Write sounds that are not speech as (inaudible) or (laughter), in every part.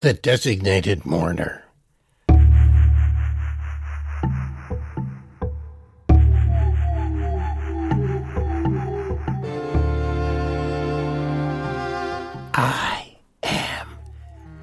The designated mourner. I am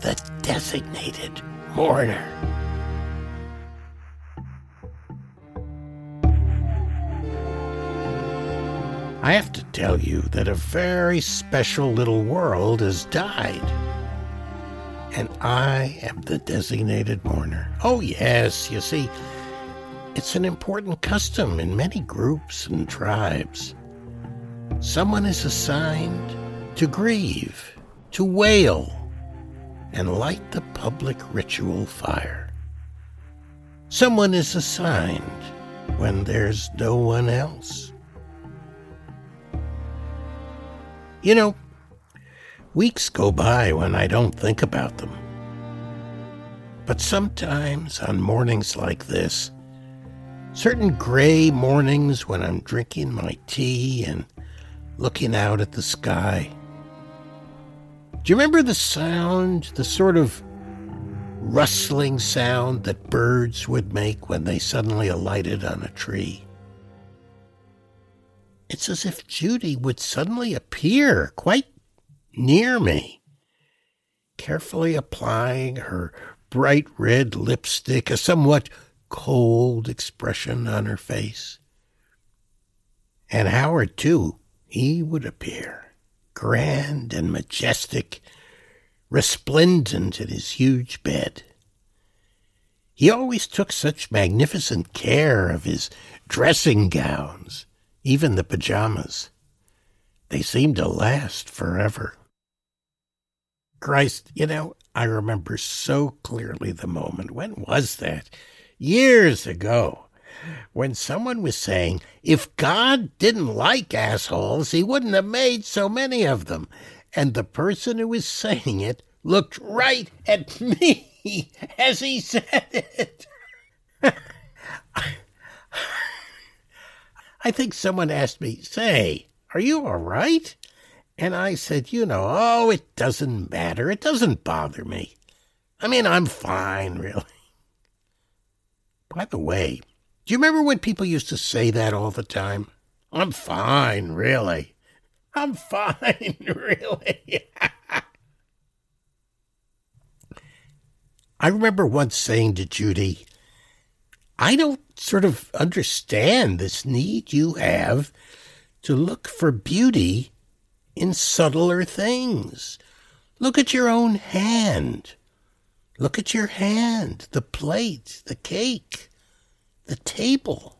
the designated mourner. I have to tell you that a very special little world has died. And I am the designated mourner. Oh, yes, you see, it's an important custom in many groups and tribes. Someone is assigned to grieve, to wail, and light the public ritual fire. Someone is assigned when there's no one else. You know, weeks go by when I don't think about them. But sometimes on mornings like this, certain gray mornings when I'm drinking my tea and looking out at the sky, do you remember the sound, the sort of rustling sound that birds would make when they suddenly alighted on a tree? It's as if Judy would suddenly appear quite near me, carefully applying her bright red lipstick, a somewhat cold expression on her face. And Howard, too, he would appear, grand and majestic, resplendent in his huge bed. He always took such magnificent care of his dressing gowns even the pajamas. They seemed to last forever. Christ, you know, I remember so clearly the moment. When was that? Years ago. When someone was saying, if God didn't like assholes, he wouldn't have made so many of them. And the person who was saying it looked right at (laughs) me as he said it. (laughs) I think someone asked me, Say, are you all right? And I said, You know, oh, it doesn't matter. It doesn't bother me. I mean, I'm fine, (laughs) really. By the way, do you remember when people used to say that all the time? I'm fine, really. I'm (laughs) fine, (laughs) really. I remember once saying to Judy, I don't sort of understand this need you have to look for beauty in subtler things. Look at your own hand. Look at your hand, the plate, the cake, the table.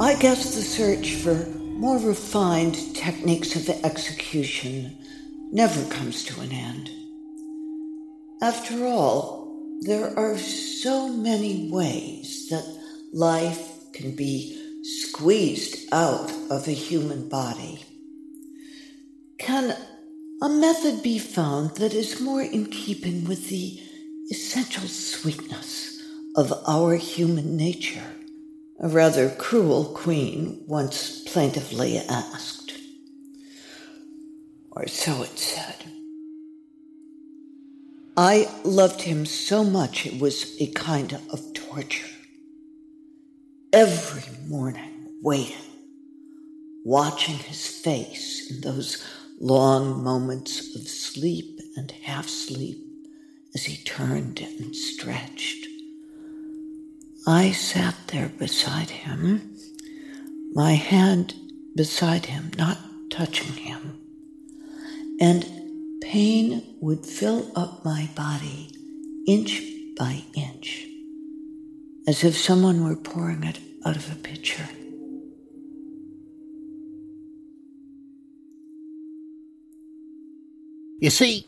I guess the search for more refined techniques of execution never comes to an end. After all, there are so many ways that life can be squeezed out of a human body. Can a method be found that is more in keeping with the essential sweetness of our human nature? A rather cruel queen once plaintively asked. Or so it said. I loved him so much it was a kind of torture. Every morning, waiting, watching his face in those long moments of sleep and half sleep as he turned and stretched I sat there beside him, my hand beside him, not touching him, and pain would fill up my body inch by inch, as if someone were pouring it out of a pitcher. You see,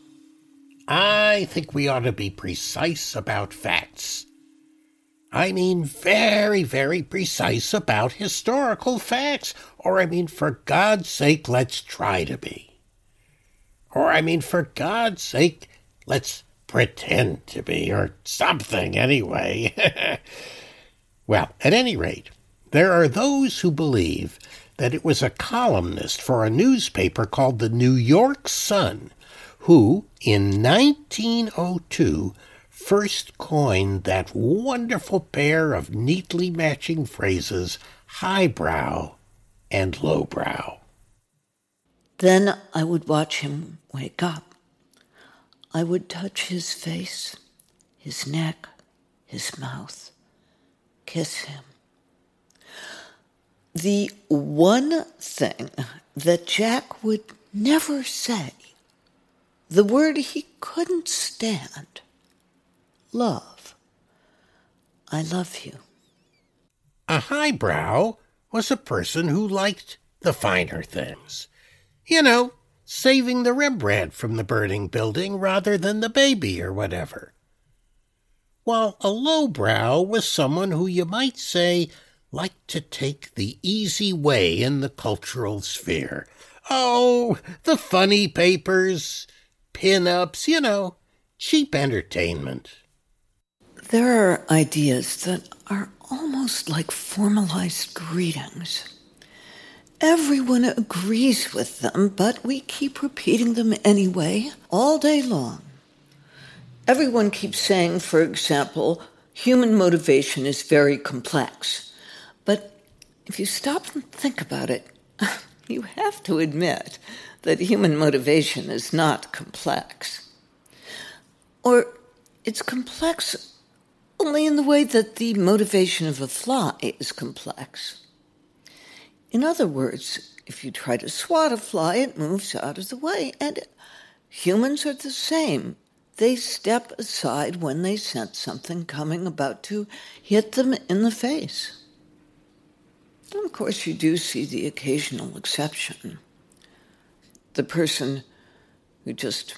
I think we ought to be precise about facts. I mean very, very precise about historical facts. Or, I mean, for God's sake, let's try to be. Or, I mean, for God's sake, let's pretend to be, or something anyway. (laughs) well, at any rate, there are those who believe that it was a columnist for a newspaper called the New York Sun who, in 1902, first coined that wonderful pair of neatly matching phrases, highbrow and lowbrow. Then I would watch him wake up. I would touch his face, his neck, his mouth, kiss him. The one thing that Jack would never say, the word he couldn't stand, love. I love you. A highbrow was a person who liked the finer things. You know, saving the Rembrandt from the burning building rather than the baby or whatever. While a lowbrow was someone who you might say liked to take the easy way in the cultural sphere. Oh, the funny papers, pin-ups, you know, cheap entertainment. There are ideas that are almost like formalized greetings. Everyone agrees with them, but we keep repeating them anyway, all day long. Everyone keeps saying, for example, human motivation is very complex. But if you stop and think about it, (laughs) you have to admit that human motivation is not complex. Or it's complex only in the way that the motivation of a fly is complex. In other words, if you try to swat a fly, it moves out of the way. And humans are the same. They step aside when they sense something coming about to hit them in the face. And of course, you do see the occasional exception the person who just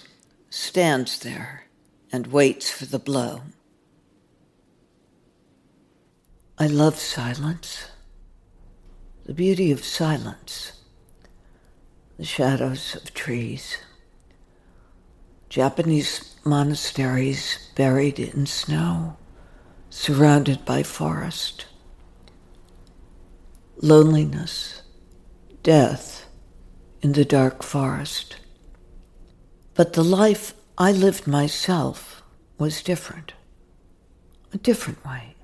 stands there and waits for the blow. I love silence, the beauty of silence, the shadows of trees, Japanese monasteries buried in snow, surrounded by forest. Loneliness, death in the dark forest. But the life I lived myself was different, a different way.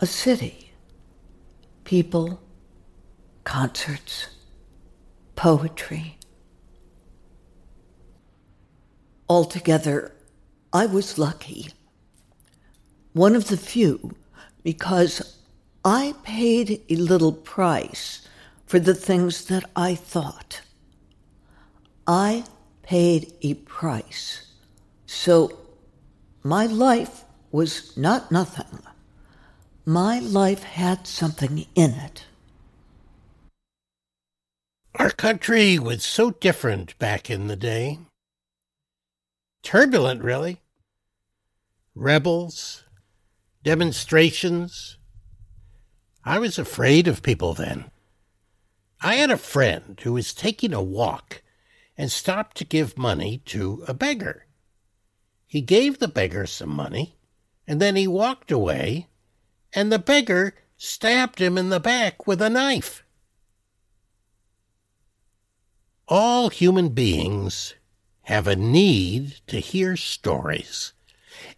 A city, people, concerts, poetry. Altogether, I was lucky. One of the few because I paid a little price for the things that I thought. I paid a price. So my life was not nothing. My life had something in it. Our country was so different back in the day. Turbulent, really. Rebels, demonstrations, I was afraid of people then. I had a friend who was taking a walk and stopped to give money to a beggar. He gave the beggar some money, and then he walked away, and the beggar stabbed him in the back with a knife. All human beings have a need to hear stories.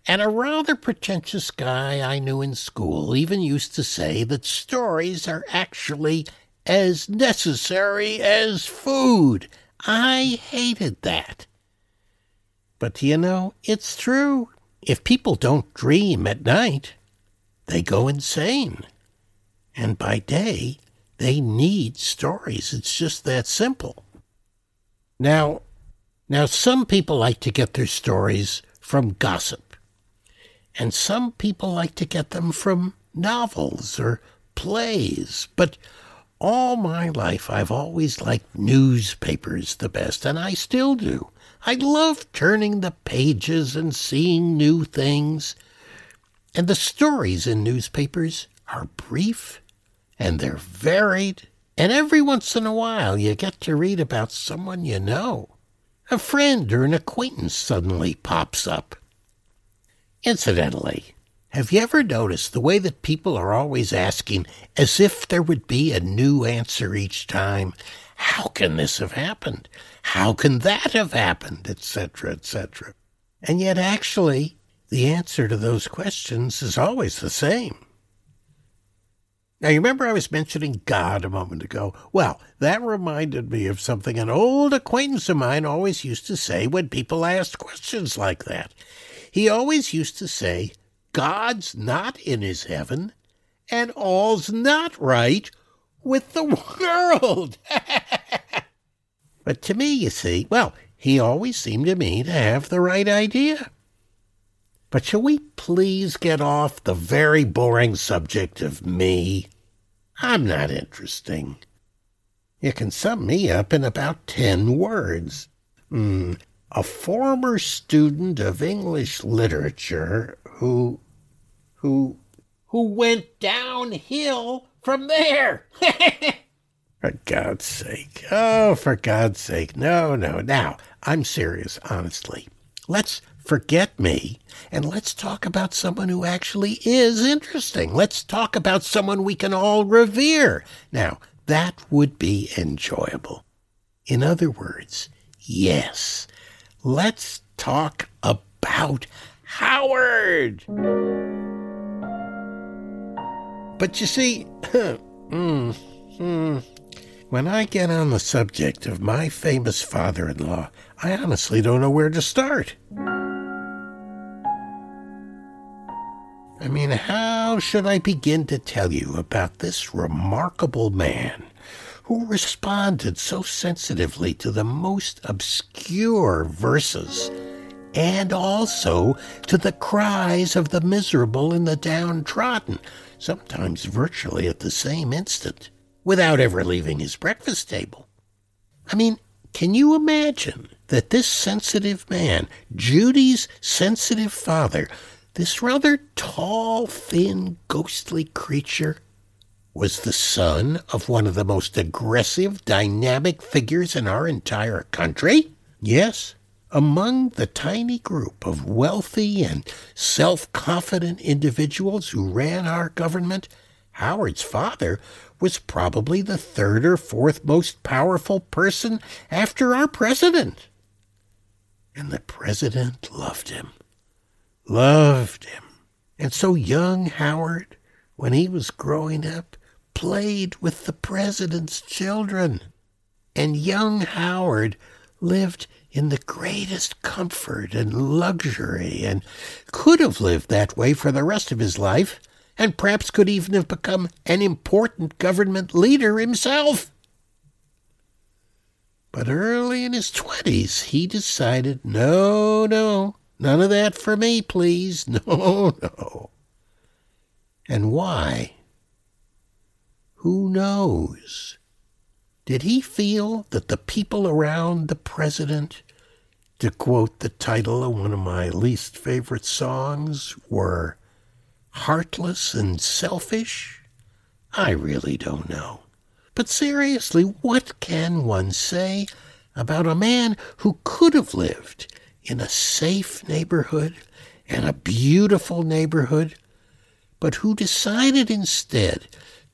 And a rather pretentious guy I knew in school even used to say that stories are actually as necessary as food. I hated that. But you know, it's true. If people don't dream at night, they go insane. And by day, they need stories. It's just that simple. Now, now some people like to get their stories from gossip and some people like to get them from novels or plays. But all my life, I've always liked newspapers the best, and I still do. I love turning the pages and seeing new things. And the stories in newspapers are brief and they're varied. And every once in a while, you get to read about someone you know. a friend or an acquaintance suddenly pops up. Incidentally, have you ever noticed the way that people are always asking, as if there would be a new answer each time? How can this have happened? How can that have happened? Etc., etc. And yet, actually, the answer to those questions is always the same. Now, you remember I was mentioning God a moment ago? Well, that reminded me of something an old acquaintance of mine always used to say when people asked questions like that. He always used to say, God's not in his heaven, and all's not right with the (laughs) world. (laughs) but to me, you see, well, he always seemed to me to have the right idea. But shall we please get off the very boring subject of me? I'm not interesting. You can sum me up in about ten words. Mm, a former student of English literature who who who went downhill from there. (laughs) for God's sake. Oh, for God's sake. No, no. Now, I'm serious, honestly. Let's forget me and let's talk about someone who actually is interesting. Let's talk about someone we can all revere. Now, that would be enjoyable. In other words, yes, let's talk about Howard. But you see, (clears throat) mm, mm, when I get on the subject of my famous father in law, I honestly don't know where to start. I mean, how should I begin to tell you about this remarkable man who responded so sensitively to the most obscure verses and also to the cries of the miserable and the downtrodden, sometimes virtually at the same instant, without ever leaving his breakfast table. I mean, can you imagine that this sensitive man, Judy's sensitive father, this rather tall, thin, ghostly creature, was the son of one of the most aggressive, dynamic figures in our entire country? Yes, among the tiny group of wealthy and self confident individuals who ran our government, Howard's father was probably the third or fourth most powerful person after our president. And the president loved him. Loved him. And so young Howard, when he was growing up, played with the president's children. And young Howard lived in the greatest comfort and luxury, and could have lived that way for the rest of his life, and perhaps could even have become an important government leader himself. But early in his twenties, he decided no, no, none of that for me, please. (laughs) No, no. And why? Who knows? Did he feel that the people around the president, to quote the title of one of my least favorite songs, were heartless and selfish? I really don't know. But seriously, what can one say about a man who could have lived in a safe neighborhood and a beautiful neighborhood, but who decided instead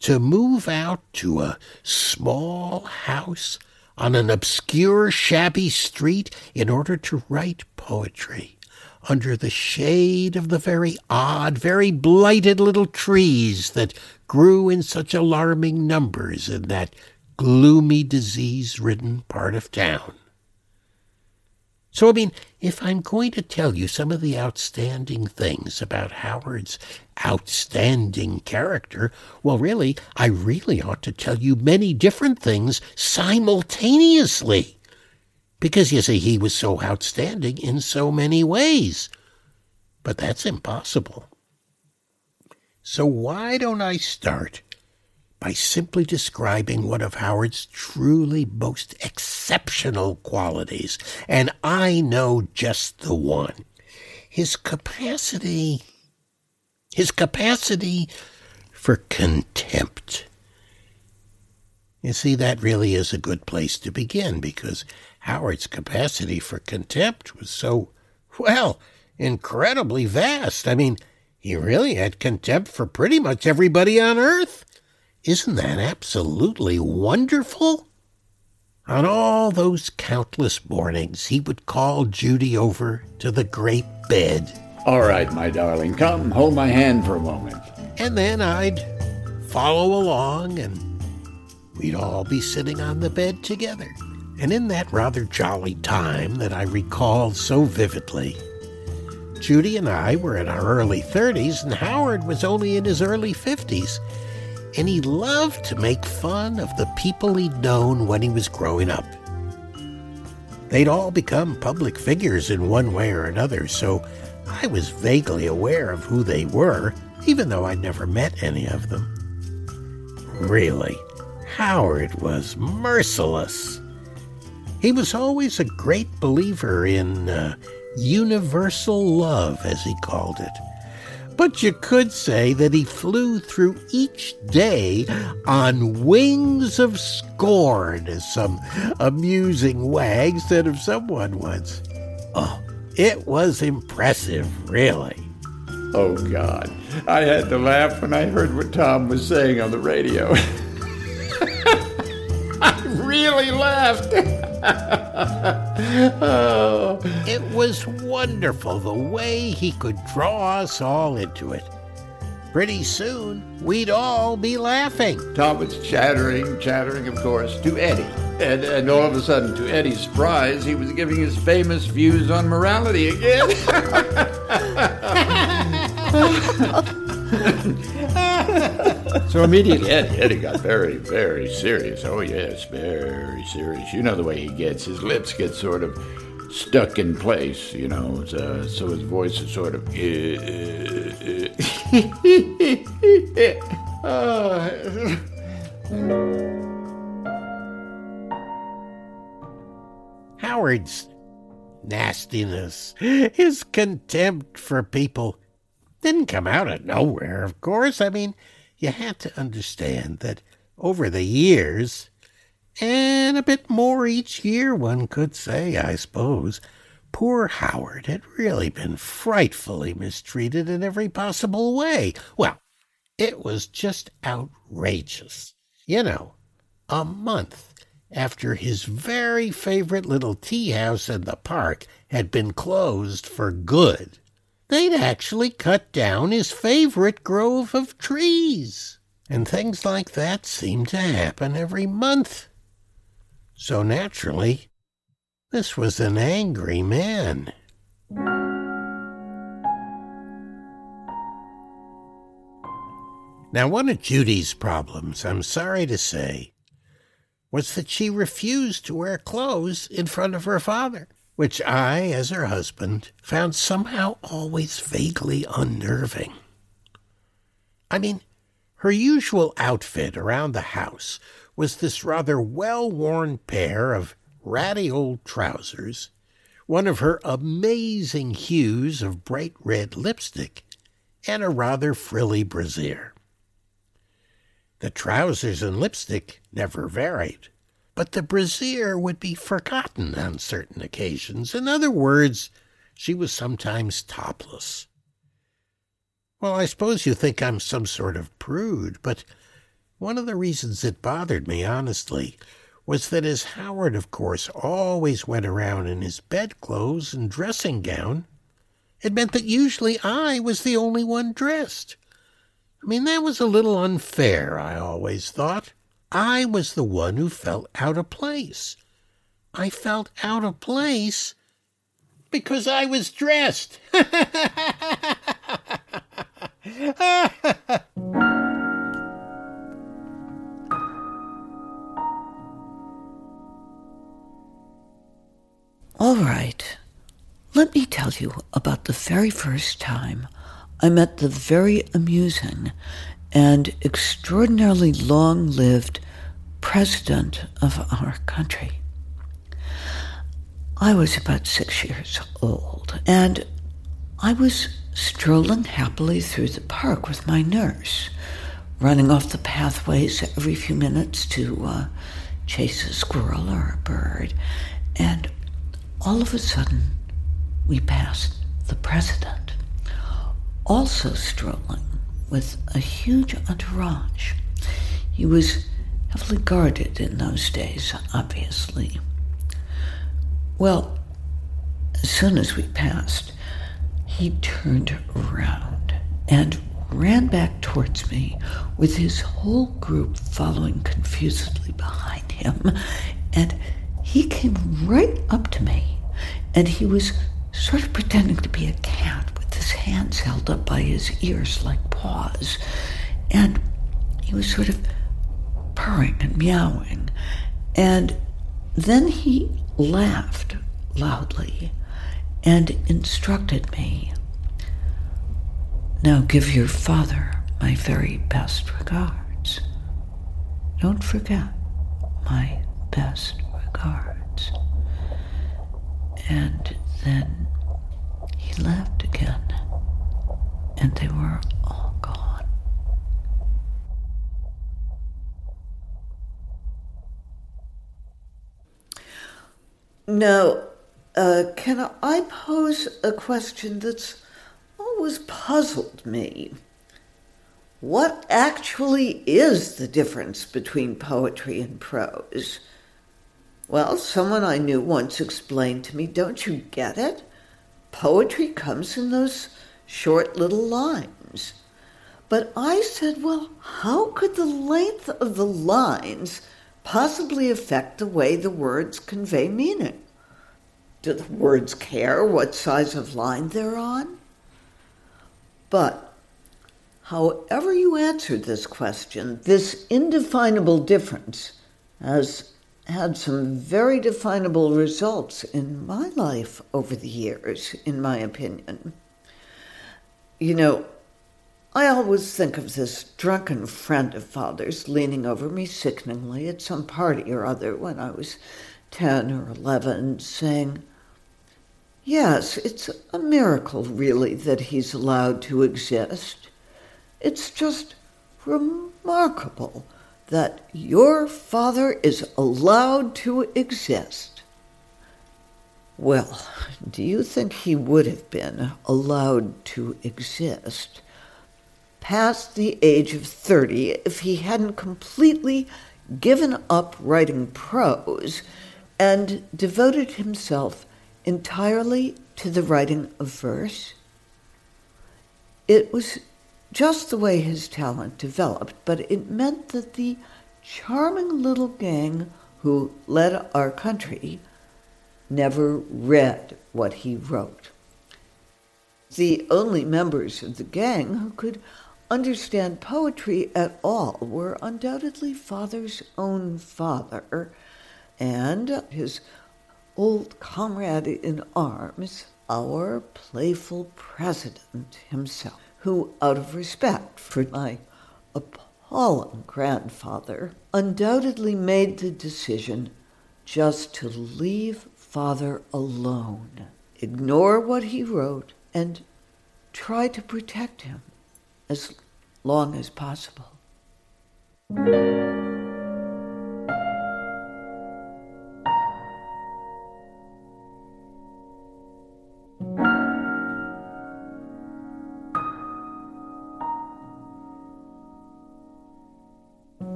to move out to a small house on an obscure, shabby street in order to write poetry under the shade of the very odd, very blighted little trees that grew in such alarming numbers in that gloomy, disease ridden part of town. So, I mean, if I'm going to tell you some of the outstanding things about Howard's outstanding character, well, really, I really ought to tell you many different things simultaneously. Because, you see, he was so outstanding in so many ways. But that's impossible. So, why don't I start by simply describing one of Howard's truly most exceptional qualities, and I know just the one. His capacity, his capacity for contempt. You see, that really is a good place to begin because Howard's capacity for contempt was so, well, incredibly vast. I mean, he really had contempt for pretty much everybody on earth. Isn't that absolutely wonderful? On all those countless mornings, he would call Judy over to the great bed. All right, my darling, come hold my hand for a moment. And then I'd follow along and we'd all be sitting on the bed together. And in that rather jolly time that I recall so vividly, Judy and I were in our early 30s, and Howard was only in his early 50s and he loved to make fun of the people he'd known when he was growing up. They'd all become public figures in one way or another, so I was vaguely aware of who they were, even though I'd never met any of them. Really, Howard was merciless. He was always a great believer in uh, universal love, as he called it but you could say that he flew through each day on wings of scorn, as some amusing wag said of someone once. Oh, it was impressive, really. Oh, God. I had to laugh when I heard what Tom was saying on the radio. (laughs) I really laughed. (laughs) oh. It was wonderful the way he could draw us all into it. Pretty soon, we'd all be laughing. Tom was chattering, chattering, of course, to Eddie. And, and all of a sudden, to Eddie's surprise, he was giving his famous views on morality again. (laughs) (laughs) so immediately, Eddie, Eddie got very, very serious. Oh, yes, very serious. You know the way he gets. His lips get sort of stuck in place, you know, uh, so his voice is sort of. (laughs) Howard's nastiness, his contempt for people didn't come out of nowhere, of course. I mean, you have to understand that over the years, and a bit more each year, one could say, I suppose, poor Howard had really been frightfully mistreated in every possible way. Well, it was just outrageous. You know, a month after his very favorite little tea house in the park had been closed for good they'd actually cut down his favorite grove of trees. And things like that seemed to happen every month. So naturally, this was an angry man. Now, one of Judy's problems, I'm sorry to say, was that she refused to wear clothes in front of her father which I, as her husband, found somehow always vaguely unnerving. I mean, her usual outfit around the house was this rather well worn pair of ratty old trousers, one of her amazing hues of bright red lipstick, and a rather frilly brassiere. The trousers and lipstick never varied but the brassiere would be forgotten on certain occasions. In other words, she was sometimes topless. Well, I suppose you think I'm some sort of prude, but one of the reasons it bothered me, honestly, was that as Howard, of course, always went around in his bedclothes and dressing gown, it meant that usually I was the only one dressed. I mean, that was a little unfair, I always thought. I was the one who felt out of place. I felt out of place because I was dressed. (laughs) All right. Let me tell you about the very first time I met the very amusing and extraordinarily long lived president of our country. I was about six years old, and I was strolling happily through the park with my nurse running off the pathways every few minutes to uh, chase a squirrel or a bird. And all of a sudden, we passed the president, also strolling with a huge entourage. He was heavily guarded in those days, obviously. Well, as soon as we passed, he turned around and ran back towards me with his whole group following confusedly behind him. And he came right up to me and he was sort of pretending to be a cat with his hands held up by his ears like paws. And he was sort of purring and meowing. And then he laughed loudly and instructed me Now give your father my very best regards. Don't forget my best regards. And then he left again, and they were all gone. Now, uh, can I pose a question that's always puzzled me? What actually is the difference between poetry and prose? Well, someone I knew once explained to me, Don't you get it? Poetry comes in those short little lines. But I said, Well, how could the length of the lines possibly affect the way the words convey meaning? Do the words care what size of line they're on? But however you answer this question, this indefinable difference, has had some very definable results in my life over the years, in my opinion. You know, I always think of this drunken friend of father's leaning over me sickeningly at some party or other when I was 10 or 11, saying, Yes, it's a miracle, really, that he's allowed to exist. It's just remarkable that your father is allowed to exist. Well, do you think he would have been allowed to exist past the age of 30 if he hadn't completely given up writing prose and devoted himself entirely to the writing of verse? It was just the way his talent developed, but it meant that the charming little gang who led our country never read what he wrote. The only members of the gang who could understand poetry at all. Were undoubtedly father's own father and his old comrade in arms, our playful president himself who, out of respect for my appalling grandfather, undoubtedly made the decision just to leave father alone, ignore what he wrote, and try to protect him as long as possible.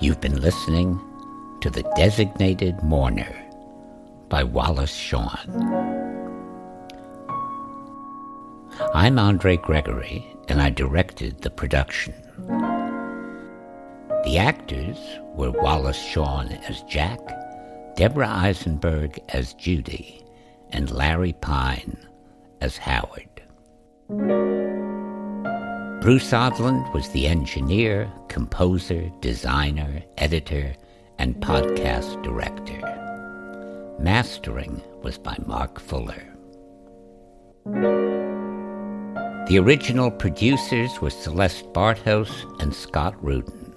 You've been listening to The Designated Mourner by Wallace Shawn. I'm Andre Gregory, and I directed the production. The actors were Wallace Shawn as Jack, Deborah Eisenberg as Judy, and Larry Pine as Howard. Bruce Odland was the engineer, composer, designer, editor, and podcast director. Mastering was by Mark Fuller. The original producers were Celeste Barthouse and Scott Rudin.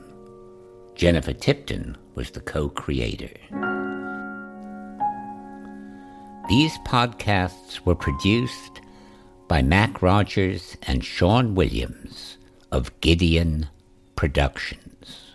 Jennifer Tipton was the co creator. These podcasts were produced by Mac Rogers and Sean Williams of Gideon Productions.